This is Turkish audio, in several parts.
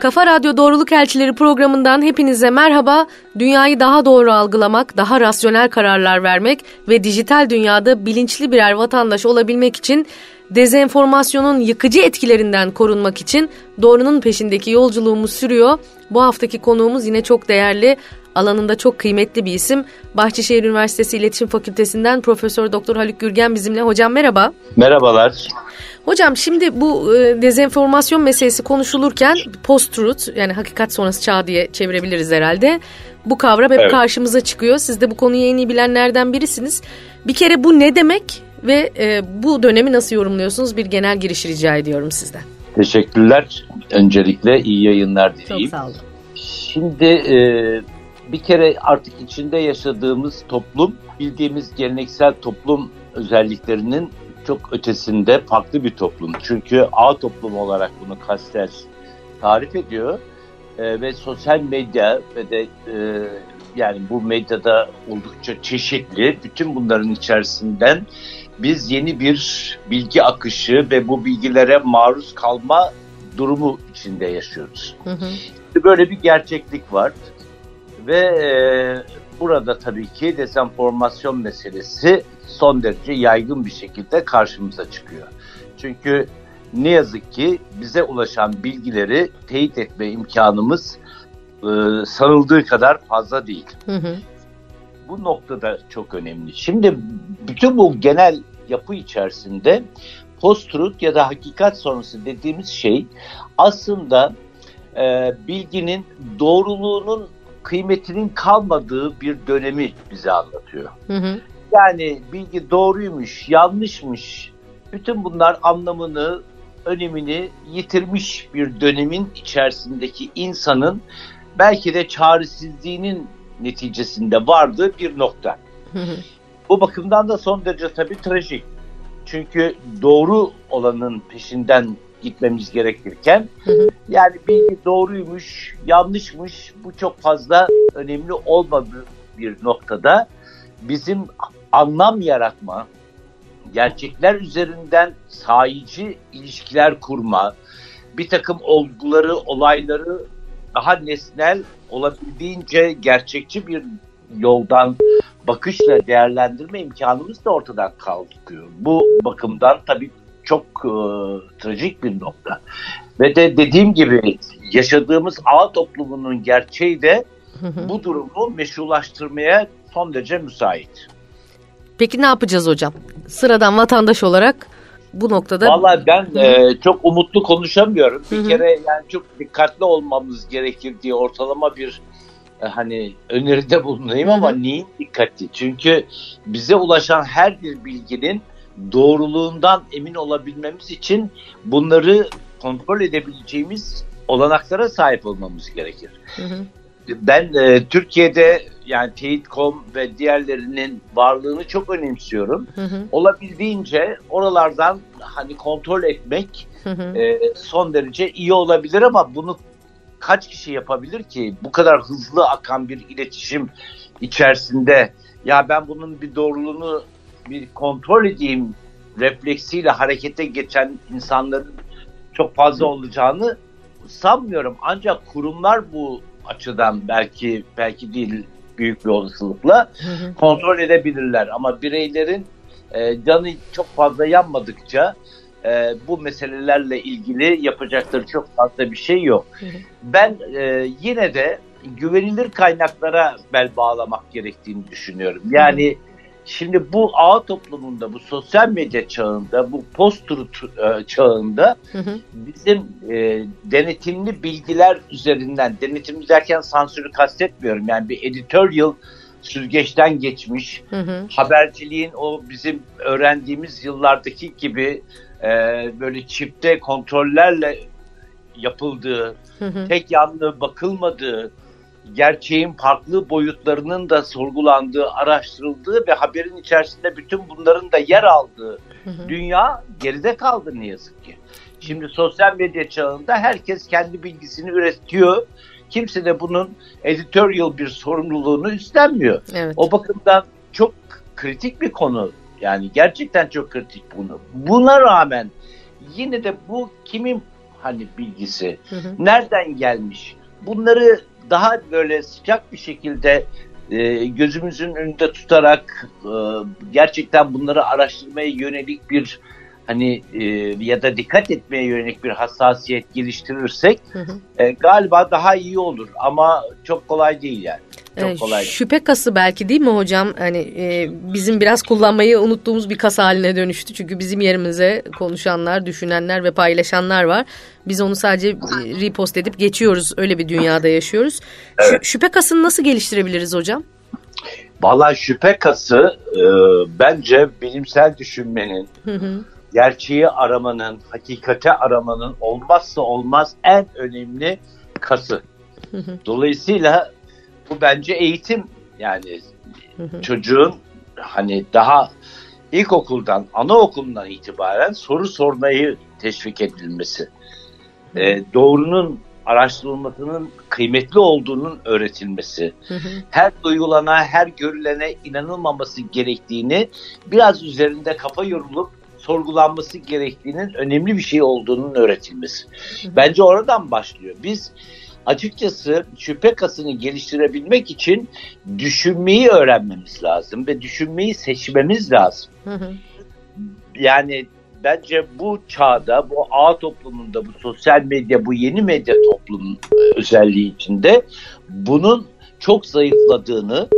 Kafa Radyo Doğruluk Elçileri programından hepinize merhaba. Dünyayı daha doğru algılamak, daha rasyonel kararlar vermek ve dijital dünyada bilinçli birer vatandaş olabilmek için dezenformasyonun yıkıcı etkilerinden korunmak için doğrunun peşindeki yolculuğumuz sürüyor. Bu haftaki konuğumuz yine çok değerli, alanında çok kıymetli bir isim. Bahçeşehir Üniversitesi İletişim Fakültesinden Profesör Doktor Haluk Gürgen bizimle. Hocam merhaba. Merhabalar. Hocam şimdi bu e, dezenformasyon meselesi konuşulurken post-truth yani hakikat sonrası çağ diye çevirebiliriz herhalde. Bu kavram hep evet. karşımıza çıkıyor. Siz de bu konuyu en iyi bilenlerden birisiniz. Bir kere bu ne demek ve e, bu dönemi nasıl yorumluyorsunuz? Bir genel giriş rica ediyorum sizden. Teşekkürler. Öncelikle iyi yayınlar dileyim. Çok sağ olun. Şimdi e, bir kere artık içinde yaşadığımız toplum bildiğimiz geleneksel toplum özelliklerinin çok ötesinde farklı bir toplum. Çünkü ağ toplum olarak bunu Kastel tarif ediyor. E, ve sosyal medya ve de e, yani bu medyada oldukça çeşitli bütün bunların içerisinden biz yeni bir bilgi akışı ve bu bilgilere maruz kalma durumu içinde yaşıyoruz. Hı hı. Böyle bir gerçeklik var ve e, burada tabii ki dezenformasyon meselesi son derece yaygın bir şekilde karşımıza çıkıyor. Çünkü ne yazık ki bize ulaşan bilgileri teyit etme imkanımız e, sanıldığı kadar fazla değil. Hı hı. Bu noktada çok önemli. Şimdi bütün bu genel yapı içerisinde post-truth ya da hakikat sonrası dediğimiz şey aslında e, bilginin doğruluğunun kıymetinin kalmadığı bir dönemi bize anlatıyor. Hı hı. Yani bilgi doğruymuş, yanlışmış. Bütün bunlar anlamını, önemini yitirmiş bir dönemin içerisindeki insanın belki de çaresizliğinin neticesinde vardığı bir nokta. Bu bakımdan da son derece tabii trajik. Çünkü doğru olanın peşinden gitmemiz gerekirken yani bilgi doğruymuş, yanlışmış bu çok fazla önemli olmadığı bir noktada bizim anlam yaratma, gerçekler üzerinden sahici ilişkiler kurma, bir takım olguları, olayları daha nesnel olabildiğince gerçekçi bir yoldan bakışla değerlendirme imkanımız da ortadan kalkıyor. Bu bakımdan tabii çok e, trajik bir nokta. Ve de dediğim gibi yaşadığımız ağ toplumunun gerçeği de bu durumu meşrulaştırmaya son derece müsait. Peki ne yapacağız hocam? Sıradan vatandaş olarak bu noktada... Valla ben e, çok umutlu konuşamıyorum. Bir kere yani çok dikkatli olmamız gerekir diye ortalama bir e, hani öneride bulunayım ama Hı-hı. neyin dikkatli? Çünkü bize ulaşan her bir bilginin doğruluğundan emin olabilmemiz için bunları kontrol edebileceğimiz olanaklara sahip olmamız gerekir. Hı hı ben e, Türkiye'de yani Teyit.com ve diğerlerinin varlığını çok önemsiyorum. Hı hı. Olabildiğince oralardan hani kontrol etmek hı hı. E, son derece iyi olabilir ama bunu kaç kişi yapabilir ki? Bu kadar hızlı akan bir iletişim içerisinde ya ben bunun bir doğruluğunu bir kontrol edeyim refleksiyle harekete geçen insanların çok fazla olacağını sanmıyorum. Ancak kurumlar bu açıdan belki belki değil büyük bir olasılıkla kontrol edebilirler. Ama bireylerin e, canı çok fazla yanmadıkça e, bu meselelerle ilgili yapacakları çok fazla bir şey yok. Ben e, yine de güvenilir kaynaklara bel bağlamak gerektiğini düşünüyorum. Yani Şimdi bu ağ toplumunda, bu sosyal medya çağında, bu post-truth e, çağında hı hı. bizim e, denetimli bilgiler üzerinden, denetimli derken sansürü kastetmiyorum. Yani bir editorial süzgeçten geçmiş, hı hı. haberciliğin o bizim öğrendiğimiz yıllardaki gibi e, böyle çifte kontrollerle yapıldığı, hı hı. tek yanlı bakılmadığı, gerçeğin farklı boyutlarının da sorgulandığı, araştırıldığı ve haberin içerisinde bütün bunların da yer aldığı hı hı. dünya geride kaldı ne yazık ki. Şimdi sosyal medya çağında herkes kendi bilgisini üretiyor. Kimse de bunun editorial bir sorumluluğunu üstlenmiyor. Evet. O bakımdan çok kritik bir konu. Yani gerçekten çok kritik bunu. Buna rağmen yine de bu kimin hani bilgisi? Hı hı. Nereden gelmiş? Bunları daha böyle sıcak bir şekilde e, gözümüzün önünde tutarak e, gerçekten bunları araştırmaya yönelik bir hani e, ya da dikkat etmeye yönelik bir hassasiyet geliştirirsek hı hı. E, galiba daha iyi olur ama çok kolay değil yani. Çok ee, kolay. Şüphe kası belki değil mi hocam? Hani e, bizim biraz kullanmayı unuttuğumuz bir kas haline dönüştü. Çünkü bizim yerimize konuşanlar, düşünenler ve paylaşanlar var. Biz onu sadece repost edip geçiyoruz. Öyle bir dünyada yaşıyoruz. Evet. Şüphe kasını nasıl geliştirebiliriz hocam? Valla şüphe kası e, bence bilimsel düşünmenin, hı hı. gerçeği aramanın, hakikate aramanın olmazsa olmaz en önemli kası. Hı hı. Dolayısıyla bu bence eğitim yani hı hı. çocuğun hani daha ilkokuldan, anaokulundan itibaren soru sormayı teşvik edilmesi. Ee, doğrunun araştırılmasının kıymetli olduğunun öğretilmesi, hı hı. her duyulana, her görülene inanılmaması gerektiğini, biraz üzerinde kafa yorulup sorgulanması gerektiğinin önemli bir şey olduğunun öğretilmesi. Hı hı. Bence oradan başlıyor. Biz açıkçası şüphe kasını geliştirebilmek için düşünmeyi öğrenmemiz lazım ve düşünmeyi seçmemiz lazım. Hı hı. Yani bence bu çağda, bu ağ toplumunda, bu sosyal medya, bu yeni medya toplumun özelliği içinde bunun çok zayıfladığını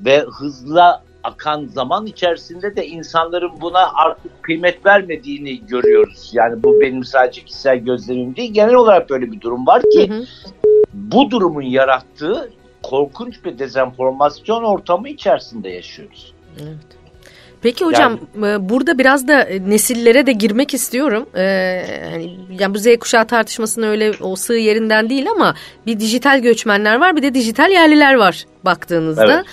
ve hızla akan zaman içerisinde de insanların buna artık kıymet vermediğini görüyoruz. Yani bu benim sadece kişisel gözlemim değil. Genel olarak böyle bir durum var ki hı hı. Bu durumun yarattığı korkunç bir dezenformasyon ortamı içerisinde yaşıyoruz. Evet. Peki hocam yani, e, burada biraz da e, nesillere de girmek istiyorum. Ee, hani yani bu Z kuşağı tartışmasının öyle o sığ yerinden değil ama bir dijital göçmenler var bir de dijital yerliler var baktığınızda. Evet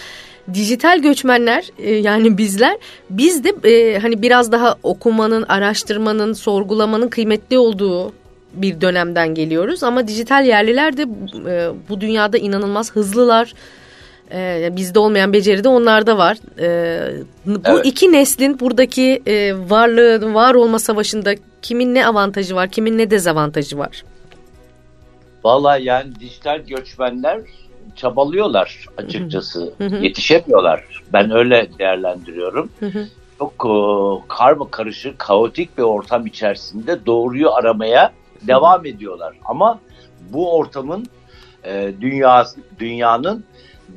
dijital göçmenler e, yani bizler biz de e, hani biraz daha okumanın, araştırmanın, sorgulamanın kıymetli olduğu bir dönemden geliyoruz ama dijital yerliler de e, bu dünyada inanılmaz hızlılar. E, bizde olmayan beceri de onlarda var. E, bu evet. iki neslin buradaki e, varlığı, var olma savaşında kimin ne avantajı var, kimin ne dezavantajı var? Vallahi yani dijital göçmenler çabalıyorlar açıkçası. Hı hı. Yetişemiyorlar. Ben öyle değerlendiriyorum. Hı hı. Çok e, karma karışık, kaotik bir ortam içerisinde doğruyu aramaya devam ediyorlar. Ama bu ortamın e, dünya dünyanın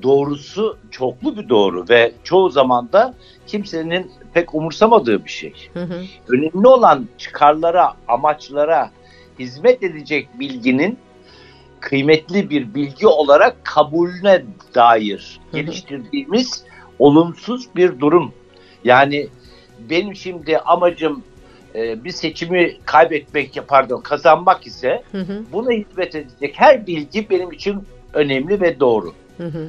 doğrusu çoklu bir doğru ve çoğu zaman da kimsenin pek umursamadığı bir şey. Hı hı. Önemli olan çıkarlara, amaçlara hizmet edecek bilginin kıymetli bir bilgi olarak kabulüne dair geliştirdiğimiz olumsuz bir durum. Yani benim şimdi amacım e, bir seçimi kaybetmek, pardon kazanmak ise hı hı. buna hizmet edecek her bilgi benim için önemli ve doğru. Hı hı.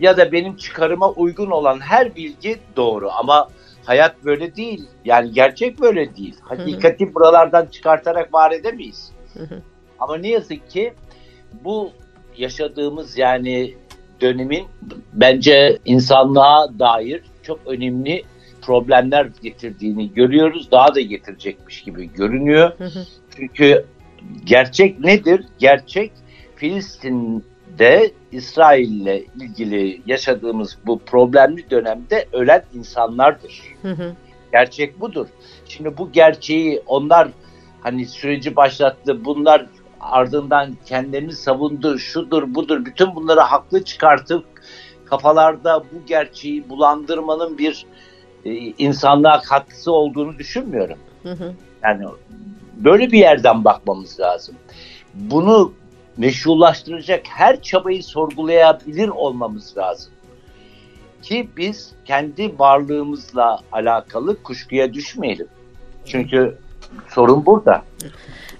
Ya da benim çıkarıma uygun olan her bilgi doğru ama hayat böyle değil. Yani gerçek böyle değil. Hakikati hı hı. buralardan çıkartarak var edemeyiz. Hı hı. Ama ne yazık ki bu yaşadığımız yani dönemin bence insanlığa dair çok önemli problemler getirdiğini görüyoruz. Daha da getirecekmiş gibi görünüyor. Çünkü gerçek nedir? Gerçek Filistin'de İsrail'le ilgili yaşadığımız bu problemli dönemde ölen insanlardır. Gerçek budur. Şimdi bu gerçeği onlar hani süreci başlattı. Bunlar ardından kendini savundu, şudur budur bütün bunları haklı çıkartıp kafalarda bu gerçeği bulandırmanın bir insanlığa katkısı olduğunu düşünmüyorum. Hı hı. Yani böyle bir yerden bakmamız lazım. Bunu meşrulaştıracak her çabayı sorgulayabilir olmamız lazım. Ki biz kendi varlığımızla alakalı kuşkuya düşmeyelim. Çünkü sorun burada.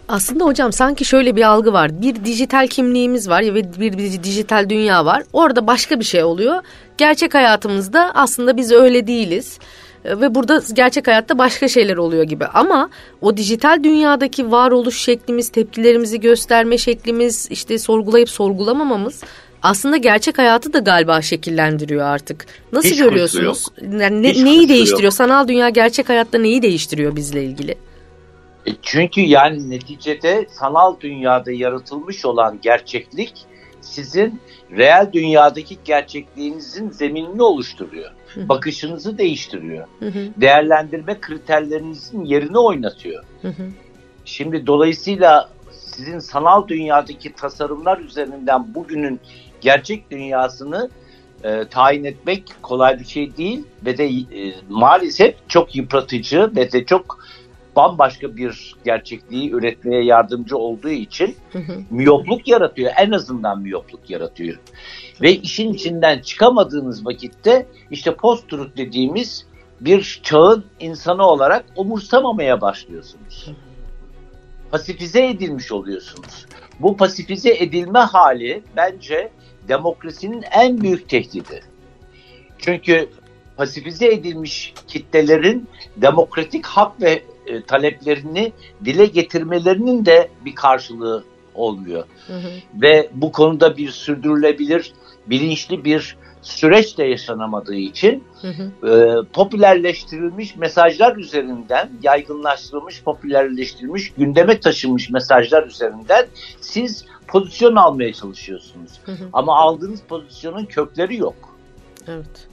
Aslında hocam sanki şöyle bir algı var. Bir dijital kimliğimiz var ya ve bir, bir dijital dünya var. Orada başka bir şey oluyor. Gerçek hayatımızda aslında biz öyle değiliz. Ve burada gerçek hayatta başka şeyler oluyor gibi. Ama o dijital dünyadaki varoluş şeklimiz, tepkilerimizi gösterme şeklimiz, işte sorgulayıp sorgulamamamız aslında gerçek hayatı da galiba şekillendiriyor artık. Nasıl Hiç görüyorsunuz? Yani ne, neyi değiştiriyor? Yok. Sanal dünya gerçek hayatta neyi değiştiriyor bizle ilgili? E çünkü yani neticede sanal dünyada yaratılmış olan gerçeklik sizin reel dünyadaki gerçekliğinizin zeminini oluşturuyor. Hı. Bakışınızı değiştiriyor. Hı hı. Değerlendirme kriterlerinizin yerini oynatıyor. Hı hı. Şimdi dolayısıyla sizin sanal dünyadaki tasarımlar üzerinden bugünün gerçek dünyasını e, tayin etmek kolay bir şey değil ve de e, maalesef çok yıpratıcı ve de çok bambaşka bir gerçekliği üretmeye yardımcı olduğu için hı hı. miyopluk yaratıyor. En azından miyopluk yaratıyor. Ve işin içinden çıkamadığınız vakitte işte post-truth dediğimiz bir çağın insanı olarak umursamamaya başlıyorsunuz. Pasifize edilmiş oluyorsunuz. Bu pasifize edilme hali bence demokrasinin en büyük tehdidi. Çünkü pasifize edilmiş kitlelerin demokratik hak ve e, taleplerini dile getirmelerinin de bir karşılığı olmuyor. Hı hı. Ve bu konuda bir sürdürülebilir, bilinçli bir süreç de yaşanamadığı için hı hı. E, popülerleştirilmiş mesajlar üzerinden, yaygınlaştırılmış, popülerleştirilmiş, gündeme taşınmış mesajlar üzerinden siz pozisyon almaya çalışıyorsunuz. Hı hı. Ama aldığınız pozisyonun kökleri yok. Evet.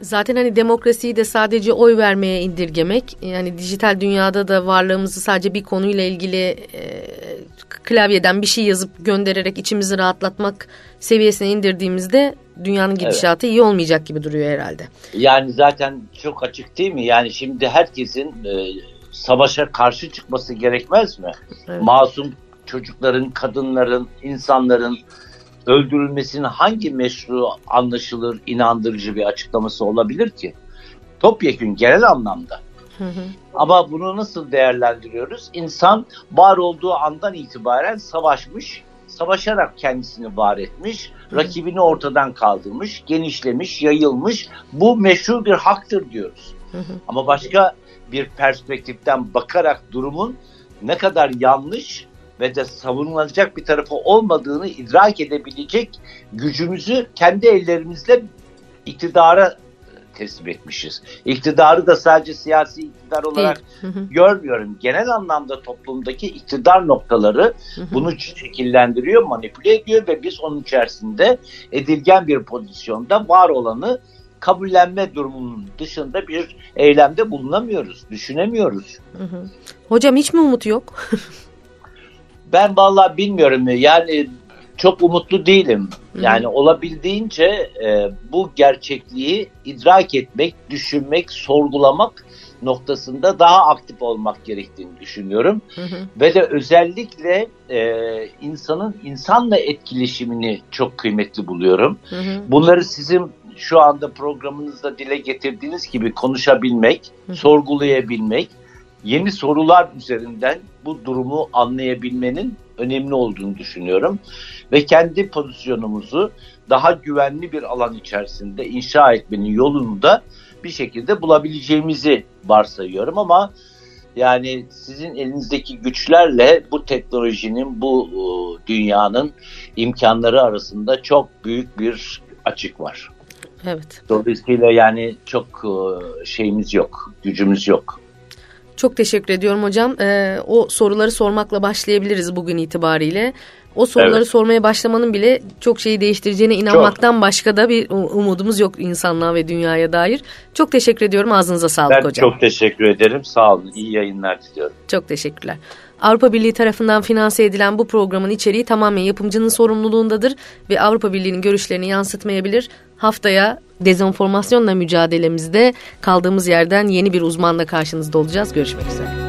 Zaten hani demokrasiyi de sadece oy vermeye indirgemek, yani dijital dünyada da varlığımızı sadece bir konuyla ilgili e, klavyeden bir şey yazıp göndererek içimizi rahatlatmak seviyesine indirdiğimizde dünyanın gidişatı evet. iyi olmayacak gibi duruyor herhalde. Yani zaten çok açık değil mi? Yani şimdi herkesin e, savaşa karşı çıkması gerekmez mi? Evet. Masum çocukların, kadınların, insanların öldürülmesinin hangi meşru, anlaşılır, inandırıcı bir açıklaması olabilir ki? Topyekün genel anlamda. Hı hı. Ama bunu nasıl değerlendiriyoruz? İnsan var olduğu andan itibaren savaşmış, savaşarak kendisini var etmiş, hı. rakibini ortadan kaldırmış, genişlemiş, yayılmış. Bu meşru bir haktır diyoruz. Hı hı. Ama başka bir perspektiften bakarak durumun ne kadar yanlış ve de savunulacak bir tarafı olmadığını idrak edebilecek gücümüzü kendi ellerimizle iktidara teslim etmişiz. İktidarı da sadece siyasi iktidar olarak görmüyorum. Genel anlamda toplumdaki iktidar noktaları bunu şekillendiriyor, manipüle ediyor ve biz onun içerisinde edilgen bir pozisyonda var olanı kabullenme durumunun dışında bir eylemde bulunamıyoruz, düşünemiyoruz. Hocam hiç mi umut yok? Ben vallahi bilmiyorum. Yani çok umutlu değilim. Yani Hı-hı. olabildiğince e, bu gerçekliği idrak etmek, düşünmek, sorgulamak noktasında daha aktif olmak gerektiğini düşünüyorum. Hı hı. Ve de özellikle e, insanın insanla etkileşimini çok kıymetli buluyorum. Hı hı. Bunları sizin şu anda programınızda dile getirdiğiniz gibi konuşabilmek, hı hı. sorgulayabilmek, yeni sorular üzerinden bu durumu anlayabilmenin önemli olduğunu düşünüyorum. Ve kendi pozisyonumuzu daha güvenli bir alan içerisinde inşa etmenin yolunu da bir şekilde bulabileceğimizi varsayıyorum ama yani sizin elinizdeki güçlerle bu teknolojinin, bu e, dünyanın imkanları arasında çok büyük bir açık var. Evet. Dolayısıyla yani çok e, şeyimiz yok, gücümüz yok. Çok teşekkür ediyorum hocam. Ee, o soruları sormakla başlayabiliriz bugün itibariyle. O soruları evet. sormaya başlamanın bile çok şeyi değiştireceğine inanmaktan çok. başka da bir umudumuz yok insanlığa ve dünyaya dair. Çok teşekkür ediyorum. Ağzınıza sağlık ben hocam. Ben çok teşekkür ederim. Sağ olun. İyi yayınlar diliyorum. Çok teşekkürler. Avrupa Birliği tarafından finanse edilen bu programın içeriği tamamen yapımcının sorumluluğundadır ve Avrupa Birliği'nin görüşlerini yansıtmayabilir. Haftaya dezenformasyonla mücadelemizde kaldığımız yerden yeni bir uzmanla karşınızda olacağız. Görüşmek üzere.